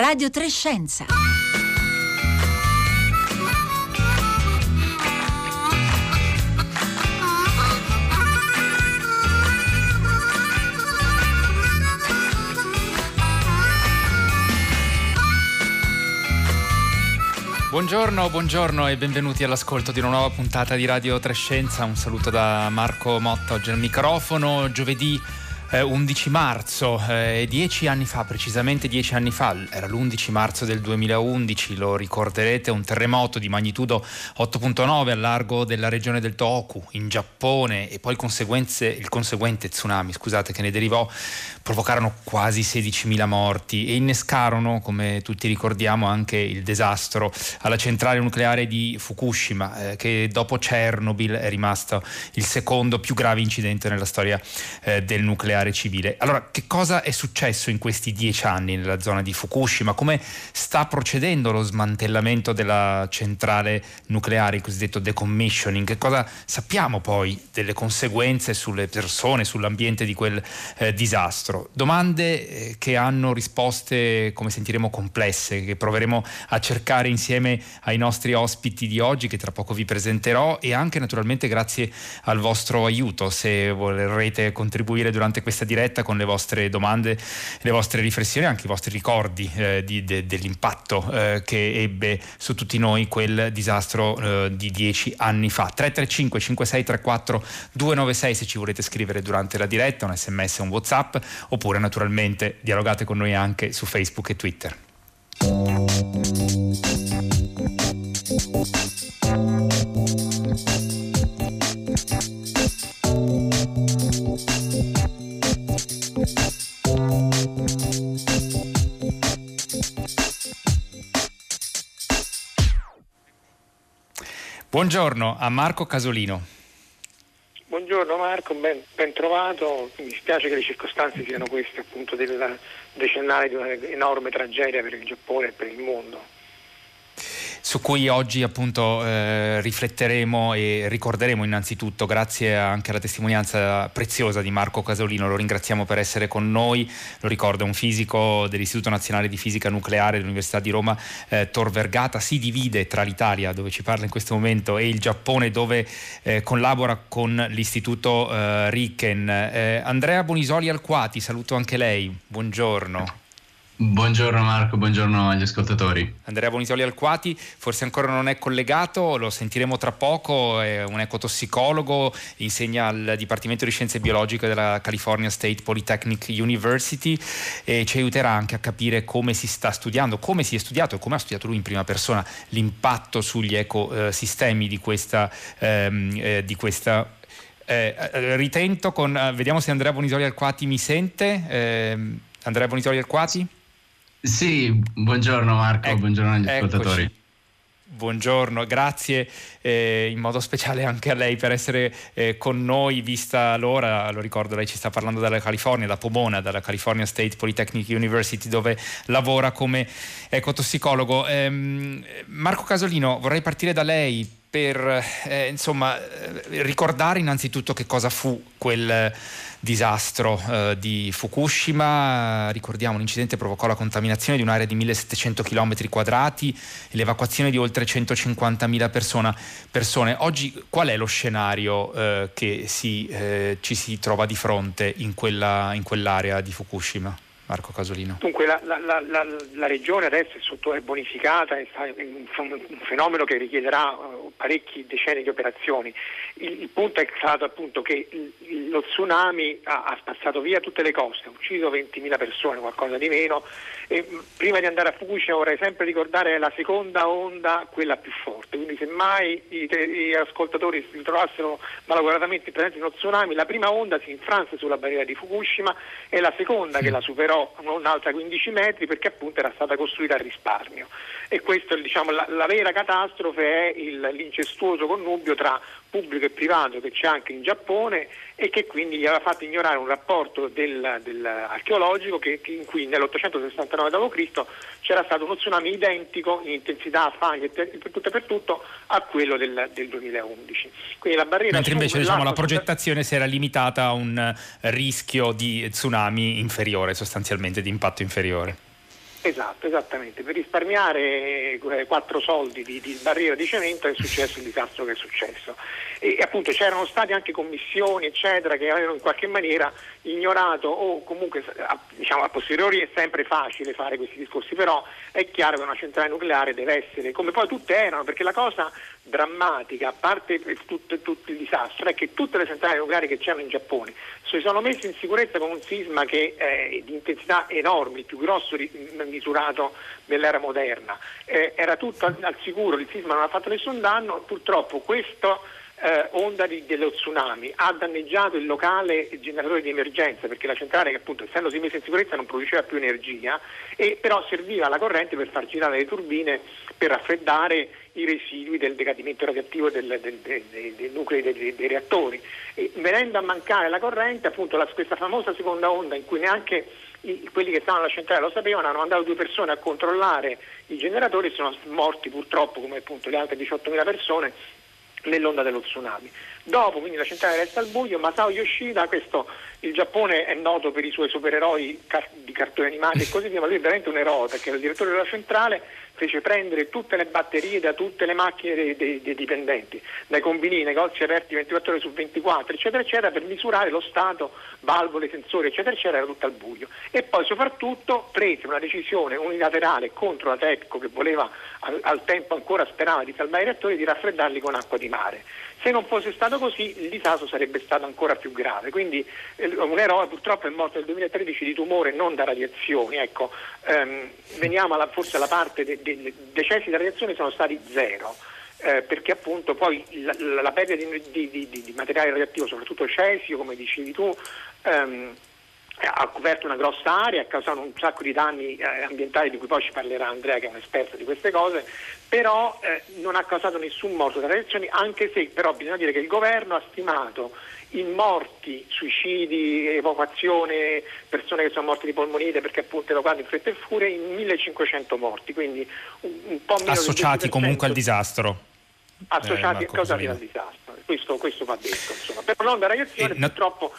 Radio Trescenza. Buongiorno, buongiorno e benvenuti all'ascolto di una nuova puntata di Radio Trescenza. Un saluto da Marco Motta oggi al microfono. Giovedì eh, 11 marzo, eh, dieci anni fa, precisamente dieci anni fa, era l'11 marzo del 2011, lo ricorderete, un terremoto di magnitudo 8.9 al largo della regione del Tohoku in Giappone e poi il, il conseguente tsunami, scusate, che ne derivò, provocarono quasi 16.000 morti e innescarono, come tutti ricordiamo, anche il disastro alla centrale nucleare di Fukushima, eh, che dopo Chernobyl è rimasto il secondo più grave incidente nella storia eh, del nucleare nucleare civile. Allora, che cosa è successo in questi dieci anni nella zona di Fukushima? Come sta procedendo lo smantellamento della centrale nucleare, il cosiddetto decommissioning? Che cosa sappiamo poi delle conseguenze sulle persone, sull'ambiente di quel eh, disastro? Domande eh, che hanno risposte, come sentiremo, complesse, che proveremo a cercare insieme ai nostri ospiti di oggi, che tra poco vi presenterò, e anche naturalmente grazie al vostro aiuto, se vorrete contribuire durante questa questa diretta con le vostre domande, le vostre riflessioni, anche i vostri ricordi eh, di, de, dell'impatto eh, che ebbe su tutti noi quel disastro eh, di dieci anni fa. 335 5634 296 se ci volete scrivere durante la diretta, un sms, un whatsapp, oppure naturalmente dialogate con noi anche su Facebook e Twitter. Buongiorno a Marco Casolino. Buongiorno Marco, ben, ben, trovato. Mi spiace che le circostanze siano queste appunto del decennale di un'enorme tragedia per il Giappone e per il mondo su cui oggi appunto eh, rifletteremo e ricorderemo innanzitutto grazie anche alla testimonianza preziosa di Marco Casolino, lo ringraziamo per essere con noi, lo ricordo è un fisico dell'Istituto Nazionale di Fisica Nucleare dell'Università di Roma eh, Tor Vergata, si divide tra l'Italia dove ci parla in questo momento e il Giappone dove eh, collabora con l'Istituto eh, Riken. Eh, Andrea Bonisoli Alquati, saluto anche lei, buongiorno. Buongiorno Marco, buongiorno agli ascoltatori. Andrea Bonitoli Alquati, forse ancora non è collegato, lo sentiremo tra poco, è un ecotossicologo, insegna al Dipartimento di Scienze Biologiche della California State Polytechnic University e ci aiuterà anche a capire come si sta studiando, come si è studiato e come ha studiato lui in prima persona l'impatto sugli ecosistemi di questa, ehm, eh, di questa eh, ritento con, eh, vediamo se Andrea Bonitoli Alquati mi sente. Eh, Andrea Bonitoli Alquati? Sì, buongiorno Marco, ecco, buongiorno agli eccoci. ascoltatori. Buongiorno, grazie eh, in modo speciale anche a lei per essere eh, con noi, vista l'ora, lo ricordo, lei ci sta parlando dalla California, da Pomona, dalla California State Polytechnic University, dove lavora come ecotossicologo. Eh, Marco Casolino, vorrei partire da lei per eh, insomma, eh, ricordare innanzitutto che cosa fu quel disastro eh, di Fukushima. Ricordiamo l'incidente provocò la contaminazione di un'area di 1700 km quadrati e l'evacuazione di oltre 150.000 persona, persone. Oggi qual è lo scenario eh, che si, eh, ci si trova di fronte in, quella, in quell'area di Fukushima? Marco Casolino? Dunque la, la, la, la regione adesso è, sotto, è bonificata, è un, fenomeno che richiederà uh, parecchi decenni di operazioni. Il, il, punto è stato appunto che lo tsunami ha, ha spazzato via tutte le coste, ha ucciso 20.000 persone, qualcosa di meno. E, prima di andare a Fukushima vorrei sempre ricordare la seconda onda, quella più forte, quindi se mai i, gli ascoltatori si trovassero malauguratamente presenti in uno tsunami, la prima onda si infranse sulla barriera di Fukushima e la seconda che la superò un'altra 15 metri perché appunto era stata costruita a risparmio. E questa diciamo, la, la, vera catastrofe è il, l'incestuoso connubio tra pubblico e privato che c'è anche in Giappone e che quindi gli aveva fatto ignorare un rapporto del, del archeologico che, in cui nell'869 d.C. c'era stato uno tsunami identico in intensità, fanghi e per tutto e per tutto a quello del, del 2011. Quindi la barriera Mentre invece diciamo, la progettazione si era limitata a un rischio di tsunami inferiore, sostanzialmente di impatto inferiore. Esatto, esattamente. Per risparmiare eh, quattro soldi di, di, barriera di cemento è successo il disastro che è successo. E, e, appunto c'erano state anche commissioni, eccetera, che avevano in qualche maniera ignorato o comunque a, diciamo, a posteriori è sempre facile fare questi discorsi, però è chiaro che una centrale nucleare deve essere, come poi tutte erano, perché la cosa drammatica, a parte tutto, tutto, il disastro, è che tutte le centrali nucleari che c'erano in Giappone si sono messe in sicurezza con un sisma che è di intensità enorme, il più grosso misurato dell'era moderna. Eh, era tutto al, al, sicuro, il sisma non ha fatto nessun danno, purtroppo questo eh, onda di, dello tsunami ha danneggiato il locale generatore di emergenza perché la centrale appunto essendosi messa in sicurezza non produceva più energia e però serviva la corrente per far girare le turbine per raffreddare i residui del decadimento radioattivo del, del, del, dei nuclei dei, dei reattori. E venendo a mancare la corrente, appunto la, questa famosa seconda onda in cui neanche i, quelli che stavano alla centrale lo sapevano, hanno mandato due persone a controllare i generatori e sono morti purtroppo come appunto le altre 18.000 persone nell'onda dello tsunami. Dopo quindi la centrale resta al buio, Masao Yoshida, questo, il Giappone è noto per i suoi supereroi di cartoni animati e così via, ma lui è veramente un eroe perché era il direttore della centrale fece prendere tutte le batterie da tutte le macchine dei, dei, dei dipendenti, dai combini, negozi aperti 24 ore su 24, eccetera, eccetera, per misurare lo stato, valvole, sensori, eccetera, eccetera, era tutto al buio. E poi soprattutto prese una decisione unilaterale contro la TEPCO che voleva al, al tempo ancora sperava di salvare i reattori di raffreddarli con acqua di mare. Se non fosse stato così il disastro sarebbe stato ancora più grave. Quindi eh, un eroe purtroppo è morto nel 2013 di tumore, non da radiazioni. Ecco, ehm, veniamo alla, forse alla parte dei de, decessi da radiazioni sono stati zero. Eh, perché appunto poi la, la perdita di, di, di, di, materiale radioattivo, soprattutto cesio, come dicevi tu, ehm, ha coperto una grossa area, ha causato un sacco di danni eh, ambientali di cui poi ci parlerà Andrea che è un esperto di queste cose, però eh, non ha causato nessun morto da radiazioni, anche se però bisogna dire che il governo ha stimato in morti, suicidi, evacuazione, persone che sono morte di polmonite perché appunto evacuate in fretta e furia, in 1500 morti, quindi un, un po' meno Associati comunque al disastro. Associati eh, a causa del disastro, questo, questo, va detto, insomma. però non da radiazione purtroppo...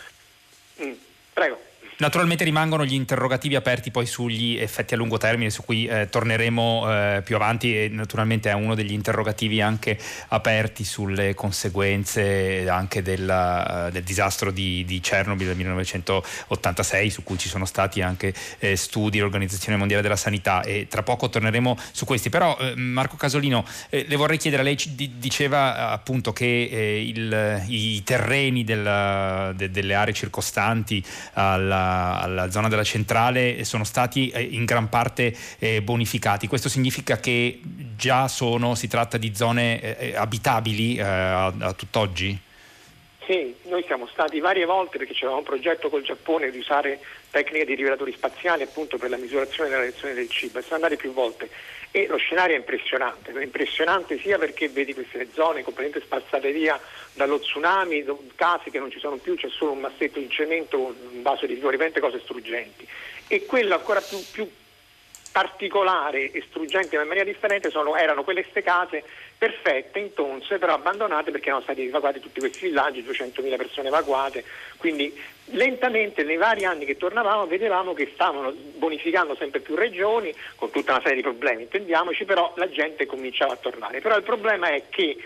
Mm, prego. Naturalmente rimangono gli interrogativi aperti poi sugli effetti a lungo termine su cui eh, torneremo eh, più avanti e naturalmente è uno degli interrogativi anche aperti sulle conseguenze anche della, del disastro di, di, Chernobyl del 1986 su cui ci sono stati anche eh, studi dell'Organizzazione Mondiale della Sanità e tra poco torneremo su questi. Però eh, Marco Casolino eh, le vorrei chiedere, lei diceva appunto che eh, il, i terreni della, de, delle aree circostanti alla alla zona della centrale sono stati eh, in gran parte eh, bonificati. Questo significa che già sono, si tratta di zone eh, abitabili a, a tutt'oggi? Sì, noi siamo stati varie volte perché c'era un progetto col Giappone di usare tecniche di rivelatori spaziali appunto per la misurazione della reazione del cibo e siamo andati più volte e lo scenario è impressionante, è impressionante sia perché vedi queste zone completamente spazzate via dallo tsunami, case che non ci sono più, c'è solo un massetto di cemento, un vaso di rifornimento, cose struggenti. E quello ancora più, più particolare e struggente ma in maniera differente sono, erano quelle case perfette, intonse, però abbandonate perché erano stati evacuati tutti questi villaggi, 200.000 persone evacuate, quindi lentamente nei vari anni che tornavamo vedevamo che stavano bonificando sempre più regioni, con tutta una serie di problemi, intendiamoci, però la gente cominciava a tornare. Però il problema è che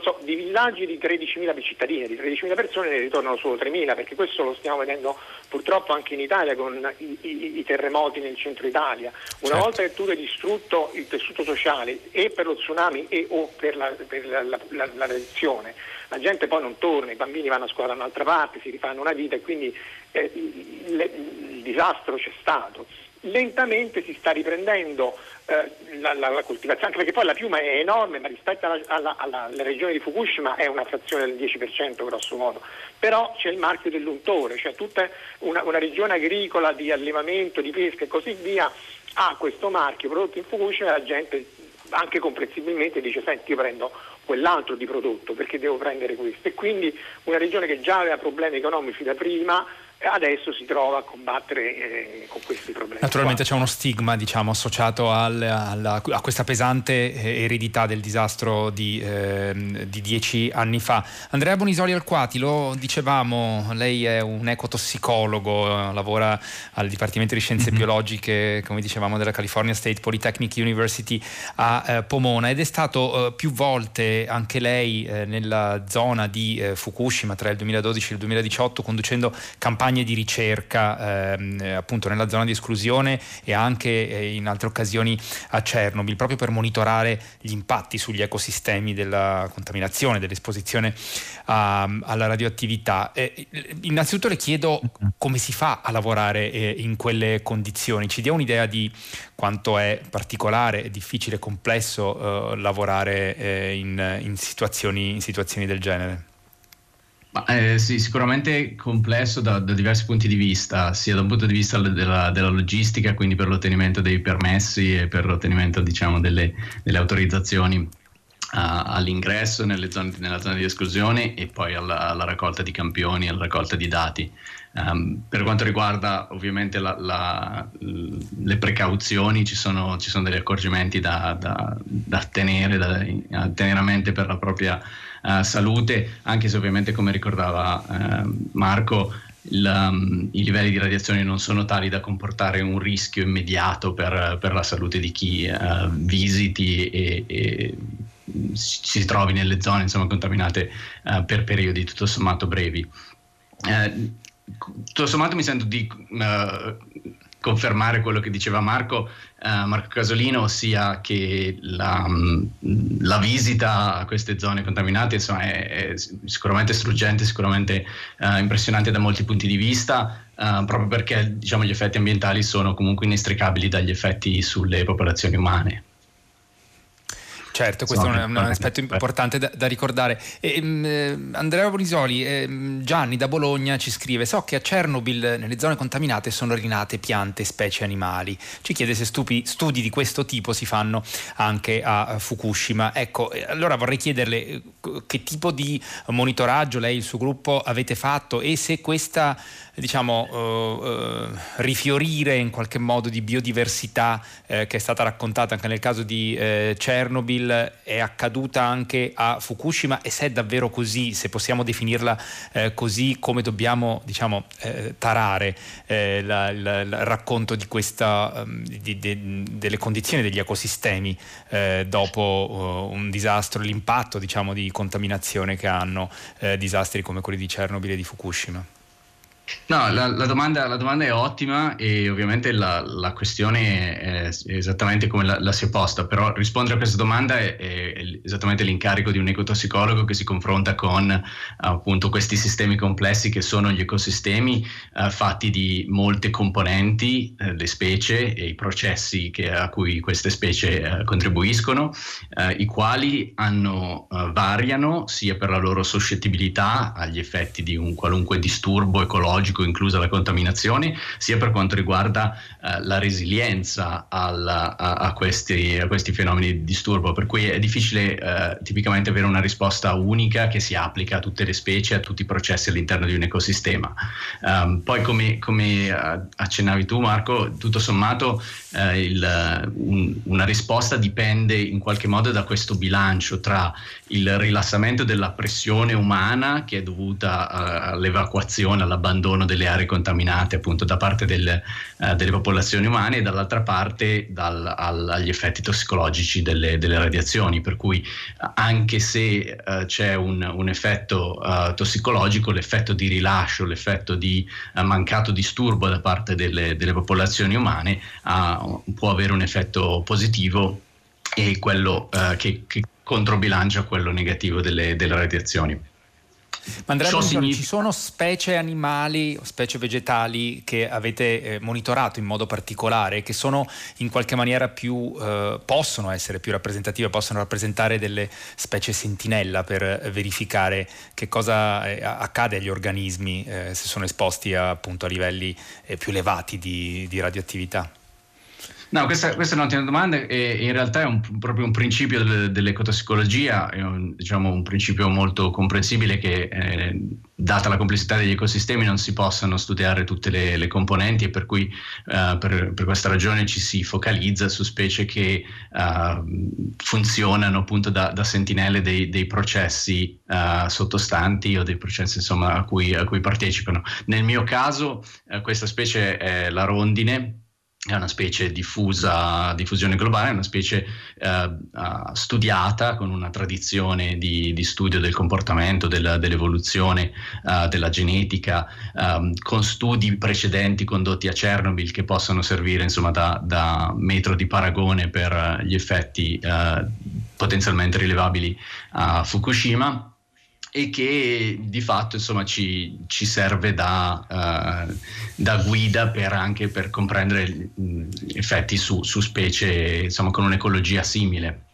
so, di villaggi di 13.000 cittadini, di 13.000 persone ne ritornano solo 3.000, perché questo lo stiamo vedendo purtroppo anche in Italia con i, i, i terremoti nel centro Italia. Una certo. volta che tu hai distrutto il tessuto sociale e per lo tsunami e o per la, per la, la, la, la reazione, la gente poi non torna, i bambini vanno a scuola da un'altra parte, si rifanno una vita e quindi eh, il, il, disastro c'è stato. Lentamente si sta riprendendo eh, la, la, la, coltivazione, anche perché poi la piuma è enorme, ma rispetto alla, alla, alla, alla, regione di Fukushima è una frazione del 10% grosso modo, però c'è il marchio dell'untore, cioè tutta una, una regione agricola di allevamento, di pesca e così via ha questo marchio prodotto in Fukushima e la gente anche comprensibilmente dice senti io prendo quell'altro di prodotto perché devo prendere questo? E quindi una regione che già aveva problemi economici da prima adesso si trova a combattere eh, con questi problemi. Naturalmente qua. c'è uno stigma diciamo, associato al, alla, a questa pesante eh, eredità del disastro di, eh, di, dieci anni fa. Andrea Bonisoli Alquati, lo dicevamo, lei è un ecotossicologo, lavora al Dipartimento di Scienze mm-hmm. Biologiche, come dicevamo, della California State Polytechnic University a eh, Pomona ed è stato eh, più volte anche lei eh, nella zona di Fukushima tra il 2012 e il 2018 conducendo campagne di ricerca ehm, appunto nella zona di esclusione e anche eh, in altre occasioni a Chernobyl, proprio per monitorare gli impatti sugli ecosistemi della contaminazione, dell'esposizione a, alla radioattività. Eh, innanzitutto le chiedo come si fa a lavorare eh, in quelle condizioni, ci dia un'idea di quanto è particolare, difficile, complesso eh, lavorare eh, in, in, situazioni, in situazioni del genere. Ma, eh, sì, sicuramente complesso da, da, diversi punti di vista, sia da un punto di vista della, della, logistica, quindi per l'ottenimento dei permessi e per l'ottenimento diciamo, delle, delle, autorizzazioni all'ingresso zone, nella zona di esclusione e poi alla, alla, raccolta di campioni, alla raccolta di dati. Um, per quanto riguarda ovviamente la, la, le precauzioni, ci sono, ci sono, degli accorgimenti da, da, da tenere, da, tenere a mente per la propria uh, salute, anche se ovviamente come ricordava uh, Marco, il, um, i livelli di radiazione non sono tali da comportare un rischio immediato per, per la salute di chi uh, visiti e, e, si trovi nelle zone insomma, contaminate uh, per periodi tutto sommato brevi. Uh, tutto sommato mi sento di confermare quello che diceva Marco, eh, Marco Casolino, ossia che la, mm, la, visita a queste zone contaminate insomma, è, è sicuramente struggente, sicuramente eh, impressionante da molti punti di vista, proprio perché diciamo, gli effetti ambientali sono comunque inestricabili dagli effetti sulle popolazioni umane. Certo, questo è un, un, aspetto importante da, da ricordare. E, um, Andrea Bonisoli, eh, Gianni da Bologna ci scrive: So che a Chernobyl, nelle zone contaminate, sono rinate piante e specie animali. Ci chiede se stupi, studi di questo tipo si fanno anche a Fukushima. Ecco, allora vorrei chiederle eh, che tipo di monitoraggio lei e il suo gruppo avete fatto e se questa diciamo, uh, uh, rifiorire in qualche modo di biodiversità eh, che è stata raccontata anche nel caso di eh, Chernobyl è accaduta anche a Fukushima e se è davvero così, se possiamo definirla eh, così, come dobbiamo diciamo, eh, tarare la, la, il racconto questa, um, di, de, delle condizioni degli ecosistemi dopo uh, un disastro, l'impatto diciamo, di contaminazione che hanno disastri come quelli di Chernobyl e di Fukushima. No, la, la, domanda, la, domanda, è ottima e ovviamente la, la questione è esattamente come la, si è posta, però rispondere a questa domanda è, è, esattamente l'incarico di un ecotossicologo che si confronta con appunto questi sistemi complessi che sono gli ecosistemi eh, fatti di molte componenti, eh, le specie e i processi che, a cui queste specie eh, contribuiscono, eh, i quali hanno, eh, variano sia per la loro suscettibilità agli effetti di un qualunque disturbo ecologico, ecologico, inclusa la contaminazione, sia per quanto riguarda eh, la resilienza alla, a, a, questi, a, questi, fenomeni di disturbo. Per cui è difficile eh, tipicamente avere una risposta unica che si applica a tutte le specie, a tutti i processi all'interno di un ecosistema. Um, poi, come, come, eh, accennavi tu, Marco, tutto sommato eh, il, un, una risposta dipende in qualche modo da questo bilancio tra il rilassamento della pressione umana che è dovuta all'evacuazione, all'abbandono l'abbandono delle aree contaminate appunto da parte del, eh, delle popolazioni umane e dall'altra parte dal, al, agli effetti tossicologici delle, delle, radiazioni, per cui anche se eh, c'è un, un effetto eh, tossicologico, l'effetto di rilascio, l'effetto di eh, mancato disturbo da parte delle, delle popolazioni umane può avere un effetto positivo e quello eh, che, che controbilancia quello negativo delle, delle radiazioni. Ma Andrea Bongiorno, ci sono specie animali o specie vegetali che avete eh, monitorato in modo particolare, che sono in qualche maniera più, eh, possono essere più rappresentative, possono rappresentare delle specie sentinella per verificare che cosa eh, accade agli organismi eh, se sono esposti a, appunto a livelli eh, più elevati di, di radioattività? No, questa, questa, è un'ottima domanda e in realtà è un, proprio un principio del, dell'ecotossicologia, è un, diciamo, un, principio molto comprensibile che eh, data la complessità degli ecosistemi non si possano studiare tutte le, le componenti e per cui eh, per, per, questa ragione ci si focalizza su specie che eh, funzionano appunto da, da sentinelle dei, dei processi eh, sottostanti o dei processi insomma, a, cui, a cui partecipano. Nel mio caso eh, questa specie è la rondine è una specie diffusa, diffusione globale, è una specie eh, studiata con una tradizione di, di studio del comportamento, del, dell'evoluzione, uh, della genetica, um, con studi precedenti condotti a Chernobyl che possono servire insomma, da, da metro di paragone per gli effetti uh, potenzialmente rilevabili a Fukushima e che di fatto insomma, ci, ci serve da, uh, da, guida per anche per comprendere gli effetti su, su specie insomma, con un'ecologia simile.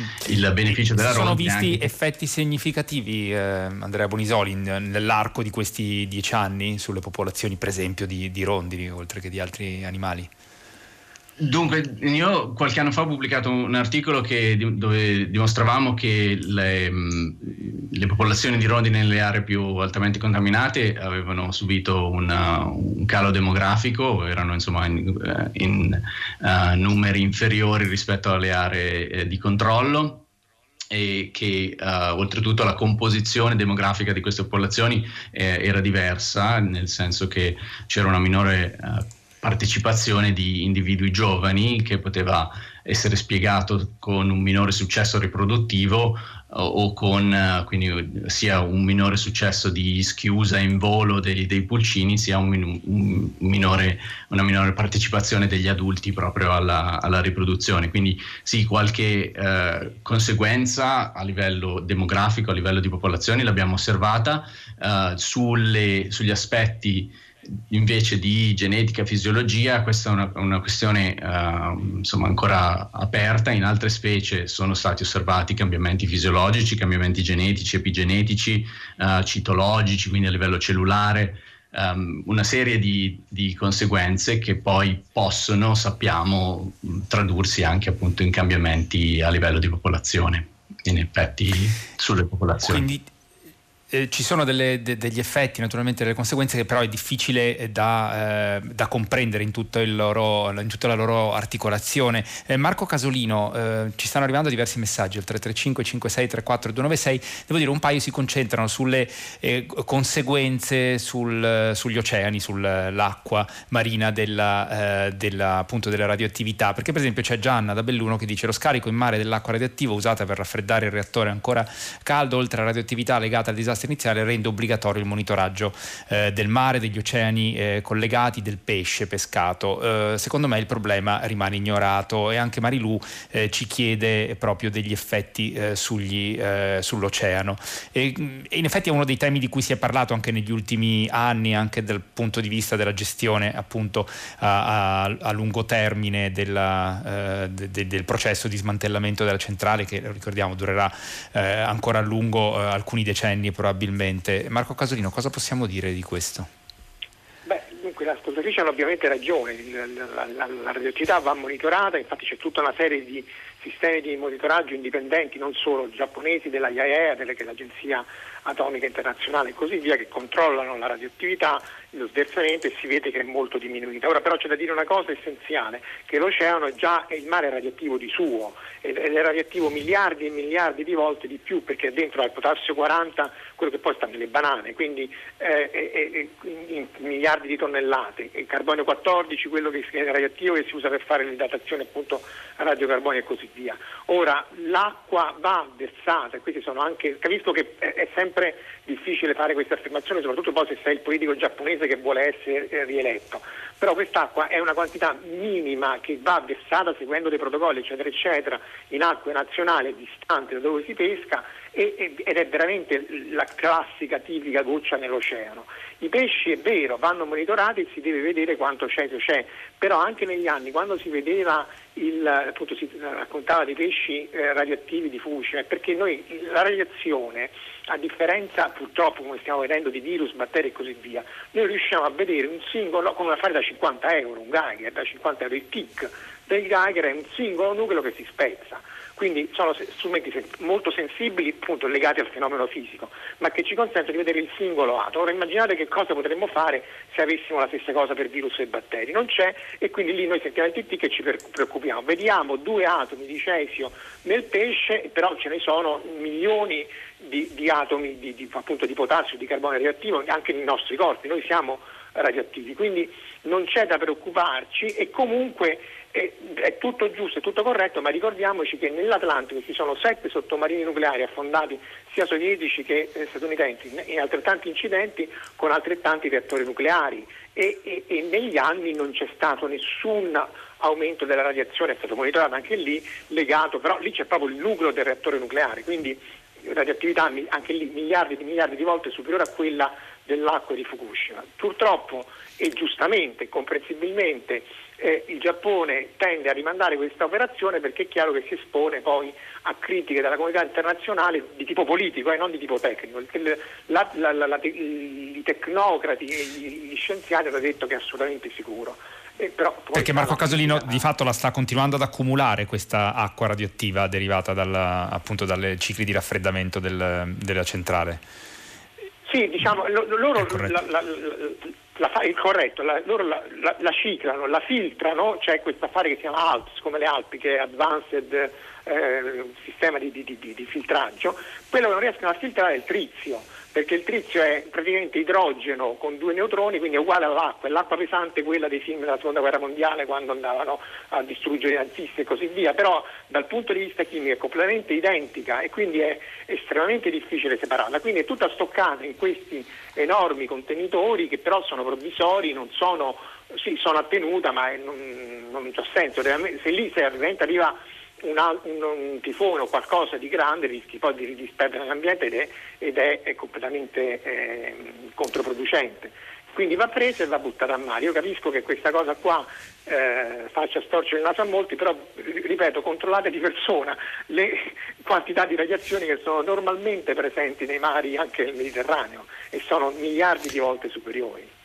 Mm. Il beneficio della Sono visti anche... effetti significativi, eh, Andrea Bonisoli, nell'arco di questi dieci anni sulle popolazioni, per esempio, di, di rondini, oltre che di altri animali? Dunque, io qualche anno fa ho pubblicato un articolo che, dove dimostravamo che le, le, popolazioni di rondini nelle aree più altamente contaminate avevano subito una, un calo demografico, erano insomma in, eh, in uh, numeri inferiori rispetto alle aree eh, di controllo e che uh, oltretutto la composizione demografica di queste popolazioni eh, era diversa, nel senso che c'era una minore uh, partecipazione di individui giovani che poteva essere spiegato con un minore successo riproduttivo o con quindi sia un minore successo di schiusa in volo dei, dei pulcini sia un, un minore, una minore partecipazione degli adulti proprio alla, alla riproduzione. Quindi sì qualche eh, conseguenza a livello demografico a livello di popolazioni l'abbiamo osservata eh, sulle, sugli aspetti invece di genetica e fisiologia, questa è una, una questione uh, insomma ancora aperta. In altre specie sono stati osservati cambiamenti fisiologici, cambiamenti genetici, epigenetici, uh, citologici, quindi a livello cellulare, um, una serie di, di, conseguenze che poi possono, sappiamo, tradursi anche appunto in cambiamenti a livello di popolazione, in effetti sulle popolazioni. Quindi eh, ci sono delle, de, degli effetti, naturalmente delle conseguenze che però è difficile eh, da, eh, da comprendere in, loro, in, tutta la loro articolazione. Eh, Marco Casolino, eh, ci stanno arrivando diversi messaggi al 335 5634 296, devo dire un paio si concentrano sulle conseguenze sul, sugli oceani, sull'acqua marina della, della, appunto della radioattività, perché per esempio c'è Gianna da Belluno che dice lo scarico in mare dell'acqua radioattiva usata per raffreddare il reattore ancora caldo, oltre alla radioattività legata al disastro disastro iniziale rende obbligatorio il monitoraggio eh, del mare, degli oceani eh, collegati, del pesce pescato. Eh, secondo me il problema rimane ignorato e anche Marilu eh, ci chiede proprio degli effetti eh, sugli, eh, sull'oceano. E, e, in effetti è uno dei temi di cui si è parlato anche negli ultimi anni, anche dal punto di vista della gestione appunto a, a, a lungo termine della, de, de, del processo di smantellamento della centrale che ricordiamo durerà ancora a lungo alcuni decenni probabilmente. Marco Casolino, cosa possiamo dire di questo? Beh, dunque le ascoltatrici hanno ovviamente ragione, la, la, la, radioattività va monitorata, infatti c'è tutta una serie di sistemi di monitoraggio indipendenti, non solo giapponesi, della IAEA, delle, che è l'Agenzia Atomica Internazionale e così via, che controllano la radioattività, lo sversamento e si vede che è molto diminuita. Ora però c'è da dire una cosa essenziale, che l'oceano già è il mare radioattivo di suo ed è radioattivo miliardi e miliardi di volte di più perché dentro al potassio 40 quello che poi sta nelle banane, quindi eh, è, in miliardi di tonnellate, il carbonio 14 quello che è radioattivo che si usa per fare le datazioni appunto radiocarbonio e così via. Ora l'acqua va versata, questi sono anche, capisco che è sempre difficile fare queste affermazioni, soprattutto poi se sei il politico giapponese che vuole essere eh, rieletto, però quest'acqua è una quantità minima che va versata seguendo dei protocolli eccetera eccetera in acque nazionali distanti da dove si pesca ed è veramente la classica tipica goccia nell'oceano. I pesci è vero, vanno monitorati e si deve vedere quanto c'è, se c'è, però anche negli anni quando si vedeva il, appunto si raccontava dei pesci eh, radioattivi di Fukushima, perché noi la radiazione, a differenza purtroppo come stiamo vedendo di virus, batteri e così via, noi riusciamo a vedere un singolo come a fare da 50 euro, un Geiger, da 50 euro, il tic del Geiger è un singolo nucleo che si spezza quindi sono strumenti molto sensibili appunto legati al fenomeno fisico, ma che ci consentono di vedere il singolo atomo. Ora immaginate che cosa potremmo fare se avessimo la stessa cosa per virus e batteri, non c'è e quindi lì noi sentiamo il TT che ci preoccupiamo. Vediamo due atomi di cesio nel pesce, però ce ne sono milioni di, di atomi di, di, appunto, di potassio, di carbone radioattivo anche nei nostri corpi, noi siamo radioattivi, quindi non c'è da preoccuparci e comunque è tutto giusto, è tutto corretto, ma ricordiamoci che nell'Atlantico ci sono sette sottomarini nucleari affondati sia sovietici che eh, statunitensi in altrettanti incidenti con altrettanti reattori nucleari e, e, e, negli anni non c'è stato nessun aumento della radiazione, è stato monitorato anche lì, legato, però lì c'è proprio il nucleo del reattore nucleare, quindi radioattività anche lì miliardi di miliardi di volte superiore a quella dell'acqua di Fukushima. Purtroppo e giustamente, comprensibilmente, eh, il Giappone tende a rimandare questa operazione perché è chiaro che si espone poi a critiche della comunità internazionale di tipo politico e eh, non di tipo tecnico. La, la, la, I tecnocrati e gli, gli scienziati hanno detto che è assolutamente sicuro. Eh, perché Marco Casolino di fatto la sta continuando ad accumulare questa acqua radioattiva derivata dal, appunto dai cicli di raffreddamento del, della centrale. Sì, diciamo, loro la, la, la, il corretto, loro la, ciclano, la filtrano, c'è questo affare che si chiama ALPS, come le Alpi, che è Advanced eh, Sistema di, di, di, di filtraggio, quello che non riescono a filtrare è il trizio perché il trizio è praticamente idrogeno con due neutroni, quindi è uguale all'acqua, è l'acqua pesante quella dei film della seconda guerra mondiale quando andavano a distruggere i nazisti e così via, però dal punto di vista chimico è completamente identica e quindi è estremamente difficile separarla, quindi è tutta stoccata in questi enormi contenitori che però sono provvisori, non sono, sì, sono a tenuta ma non, non c'ha senso, se lì se arriva un, un, un, tifone o qualcosa di grande rischi poi di disperdere l'ambiente ed è, ed è, è completamente eh, controproducente. Quindi va presa e va buttata a mare. Io capisco che questa cosa qua eh, faccia storcere il naso a molti, però ripeto, controllate di persona le quantità di radiazioni che sono normalmente presenti nei mari anche nel Mediterraneo e sono miliardi di volte superiori.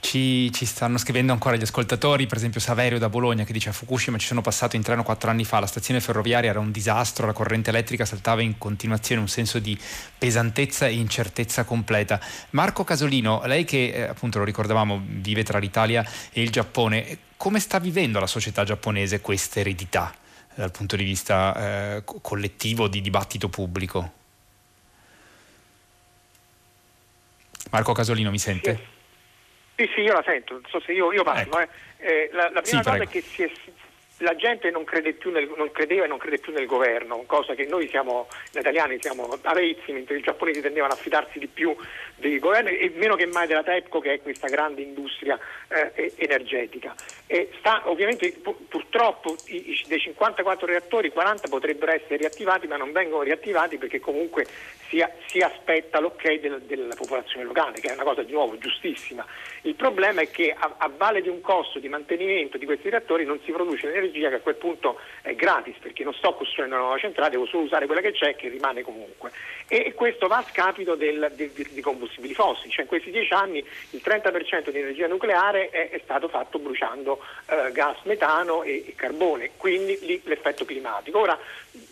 Ci, ci, stanno scrivendo ancora gli ascoltatori, per esempio Saverio da Bologna che dice a Fukushima ci sono passato in treno quattro anni fa, la stazione ferroviaria era un disastro, la corrente elettrica saltava in continuazione, un senso di pesantezza e incertezza completa. Marco Casolino, lei che eh, appunto lo ricordavamo vive tra l'Italia e il Giappone, come sta vivendo la società giapponese questa eredità dal punto di vista eh, collettivo di dibattito pubblico? Marco Casolino mi sente? Sì. Sì, io la sento, non so se io, io parlo. Ecco. Eh. Eh, la, la, prima sì, cosa prego. è che si è, la gente non, nel, non, credeva e non crede più nel governo, cosa che noi siamo, gli italiani siamo avezzi, mentre i giapponesi tendevano a fidarsi di più dei governi e meno che mai della TEPCO che è questa grande industria eh, energetica. Sta, ovviamente pu- purtroppo i, i, dei 54 reattori 40 potrebbero essere riattivati ma non vengono riattivati perché comunque si, si aspetta l'ok del, della popolazione locale, che è una cosa di nuovo giustissima. Il problema è che a, a valle di un costo di mantenimento di questi reattori non si produce energia che a quel punto è gratis perché non sto costruendo una nuova centrale, devo solo usare quella che c'è che rimane comunque. E questo va a scapito del, del, di combustibili fossili, cioè in questi dieci anni il 30% di energia nucleare è, è stato fatto bruciando eh, gas metano e, e, carbone, quindi lì l'effetto climatico. Ora,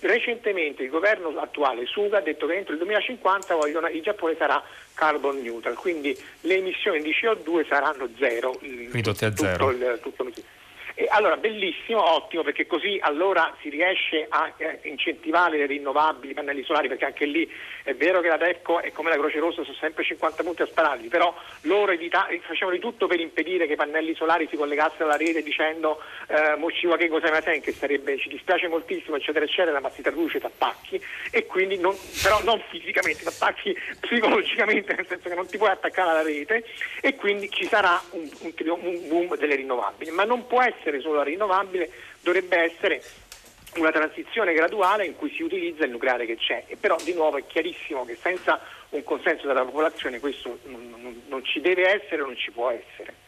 recentemente il governo attuale Suga ha detto che entro il 2050 vogliono, il Giappone sarà carbon neutral, quindi le emissioni di CO2 saranno zero. Ridotte a zero. Il, tutto, e allora bellissimo, ottimo, perché così allora si riesce a eh, incentivare le rinnovabili, i pannelli solari, perché anche lì è vero che la DEFCO è come la Croce Rossa, sono sempre 50 punti a spararli, però loro evita- facevano di tutto per impedire che i pannelli solari si collegassero alla rete dicendo eh, Mocciva che cosa che sarebbe, ci dispiace moltissimo, eccetera, eccetera, ma si traduce t'attacchi e quindi non, però non fisicamente, t'attacchi psicologicamente, nel senso che non ti puoi attaccare alla rete e quindi ci sarà un, un, un boom delle rinnovabili, ma non può essere essere solo rinnovabile, dovrebbe essere una transizione graduale in cui si utilizza il nucleare che c'è. E però di nuovo è chiarissimo che senza un consenso della popolazione questo non, non, non ci deve essere, non ci può essere.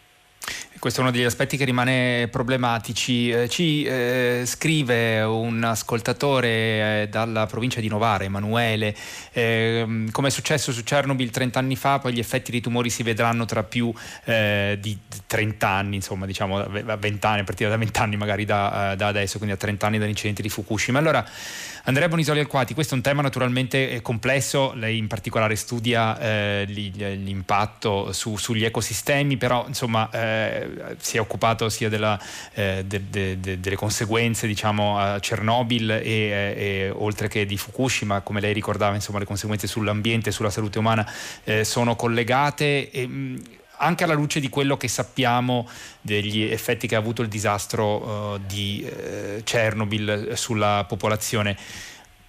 Questo è uno degli aspetti che rimane problematici. Eh, ci eh, scrive un ascoltatore eh, dalla provincia di Novara, Emanuele, ehm, come è successo su Chernobyl 30 anni fa, poi gli effetti dei tumori si vedranno tra più eh, di 30 anni, insomma diciamo a 20 anni, a partire da 20 anni magari da, eh, da adesso, quindi a 30 anni dall'incidente di Fukushima. Allora, Andrea Bonisoli Alquati, questo è un tema naturalmente eh, complesso, lei in particolare studia eh, l'impatto su, sugli ecosistemi, però insomma eh, si è occupato sia della, eh, de, de, de, delle conseguenze diciamo, a Chernobyl e, eh, e, oltre che di Fukushima, come lei ricordava, insomma, le conseguenze sull'ambiente e sulla salute umana eh, sono collegate. E, mh, anche alla luce di quello che sappiamo degli effetti che ha avuto il disastro uh, di uh, Chernobyl sulla popolazione.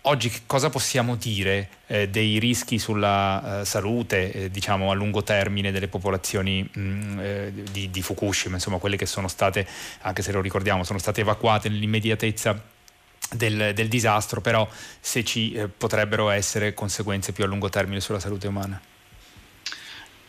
Oggi cosa possiamo dire eh, dei rischi sulla uh, salute, eh, diciamo a lungo termine delle popolazioni mh, mm, eh, di, di, Fukushima, insomma quelle che sono state, anche se lo ricordiamo, sono state evacuate nell'immediatezza del, del disastro, però se ci eh, potrebbero essere conseguenze più a lungo termine sulla salute umana?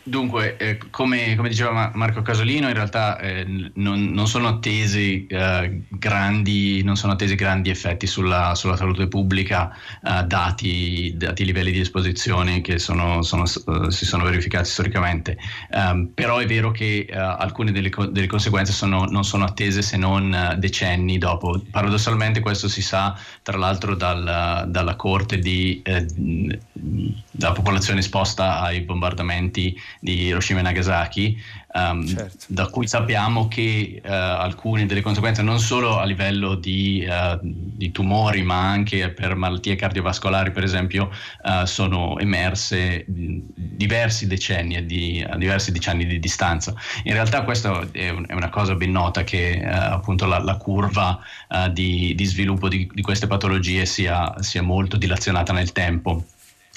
Dunque, eh, come, come, diceva Marco Casolino, in realtà eh, non, non, sono attesi, eh, grandi, non sono attesi grandi effetti sulla, sulla salute pubblica, eh, dati, dati, i livelli di esposizione che sono, sono, eh, si sono verificati storicamente. Um, però è vero che uh, alcune delle, delle conseguenze sono, non sono attese se non decenni dopo. Paradossalmente questo si sa tra l'altro dal, dalla corte di, della popolazione esposta ai bombardamenti di Hiroshima e Nagasaki, um, certo. da cui sappiamo che uh, alcune delle conseguenze non solo a livello di, uh, di, tumori ma anche per malattie cardiovascolari per esempio uh, sono emerse diversi decenni di, a diversi decenni di distanza. In realtà questa è, un, è una cosa ben nota che appunto la, la curva di, di, sviluppo di, di queste patologie sia, sia molto dilazionata nel tempo.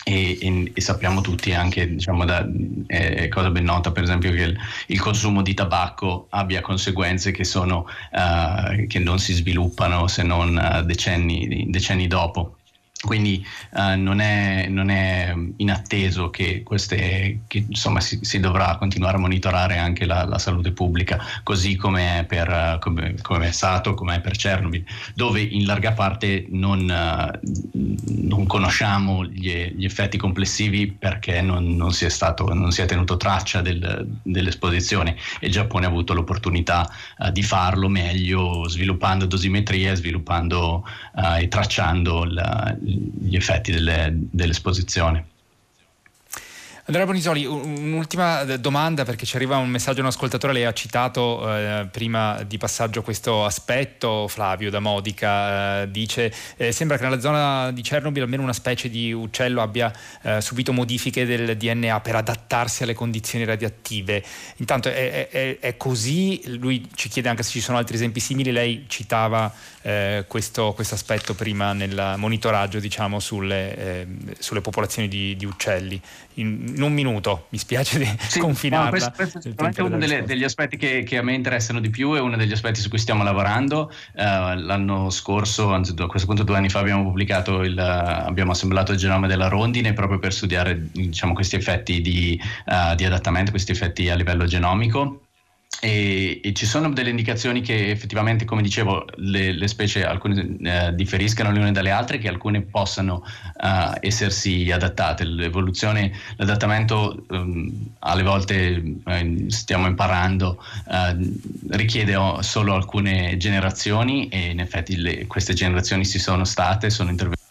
E, e, e, sappiamo tutti anche, diciamo, da, è cosa ben nota per esempio che il, il consumo di tabacco abbia conseguenze che, sono, uh, che non si sviluppano se non uh, decenni, decenni dopo. Quindi uh, non, è, non, è, inatteso che, queste, che insomma, si, si, dovrà continuare a monitorare anche la, la salute pubblica, così come è, per, come, come è stato, come è per Chernobyl, dove in larga parte non, uh, non conosciamo gli, gli, effetti complessivi perché non, non, si, è stato, non si è tenuto traccia del, dell'esposizione e il Giappone ha avuto l'opportunità uh, di farlo meglio sviluppando dosimetrie, sviluppando e tracciando la, gli effetti delle, dell'esposizione. Andrea Bonisoli, un'ultima domanda perché ci arriva un messaggio di un ascoltatore, lei ha citato eh, prima di passaggio questo aspetto, Flavio da Modica, eh, dice eh, sembra che nella zona di Chernobyl almeno una specie di uccello abbia eh, subito modifiche del DNA per adattarsi alle condizioni radioattive. Intanto è, è, è, così, lui ci chiede anche se ci sono altri esempi simili, lei citava eh, questo, questo, aspetto prima nel monitoraggio diciamo, sulle, eh, sulle popolazioni di, di uccelli. In, in un minuto, mi spiace di sì, confinarla. No, questo, questo è sicuramente uno delle, degli aspetti che, che, a me interessano di più, è uno degli aspetti su cui stiamo lavorando. Uh, l'anno scorso, anzi a questo punto due anni fa, abbiamo pubblicato, il, uh, abbiamo assemblato il genoma della rondine proprio per studiare diciamo, questi effetti di, uh, di adattamento, questi effetti a livello genomico. E, e, ci sono delle indicazioni che effettivamente, come dicevo, le, le specie alcune eh, differiscano le une dalle altre, che alcune possano uh, essersi adattate. L'evoluzione, l'adattamento um, alle volte eh, stiamo imparando, uh, richiede solo alcune generazioni e in effetti le, queste generazioni ci sono state, sono intervenute.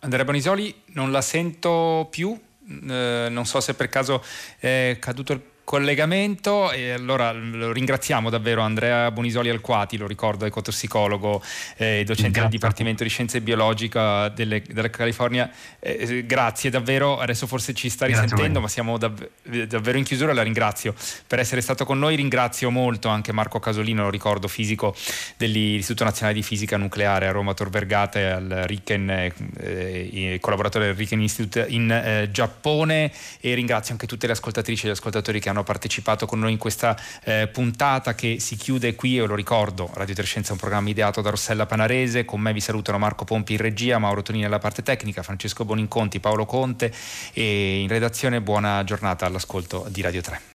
Andrea Bonisoli, non la sento più. Eh, non so se per caso è caduto il collegamento e allora lo ringraziamo davvero Andrea Bonisoli Alquati, lo ricordo, ecotossicologo e eh, docente del Dipartimento di Scienze Biologica delle, della California. Eh, eh, grazie davvero, adesso forse ci sta risentendo, ma siamo dav- davvero in chiusura, la ringrazio per essere stato con noi, ringrazio molto anche Marco Casolino, lo ricordo, fisico dell'Istituto Nazionale di Fisica Nucleare a Roma Tor Vergata e al Riken, eh, collaboratore del Riken Institute in eh, Giappone e ringrazio anche tutte le ascoltatrici e gli ascoltatori che hanno hanno partecipato con noi in questa eh, puntata che si chiude qui, io lo ricordo, Radio Trescenza è un programma ideato da Rossella Panarese, con me vi salutano Marco Pompi in regia, Mauro Tonini alla parte tecnica, Francesco Boninconti, Paolo Conte e in redazione buona giornata all'ascolto di Radio 3.